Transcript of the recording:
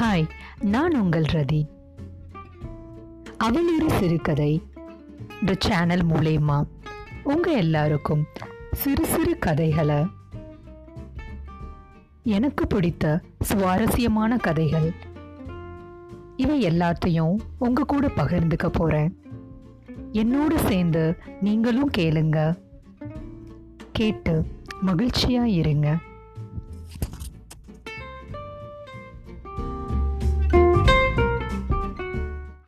Hi நான் உங்கள் ரதி. அவள் சிறுகதை இந்த சேனல் மூலயமா உங்கள் எல்லாருக்கும் சிறு சிறு கதைகளை. எனக்கு பிடித்த சுவாரஸ்யமான கதைகள். இவை எல்லாத்தையும் உங்க கூட பகிர்ந்துக்க போகிறேன் என்னோடு சேர்ந்து நீங்களும் கேளுங்க. கேட்டு மகிழ்ச்சியாக இருங்க.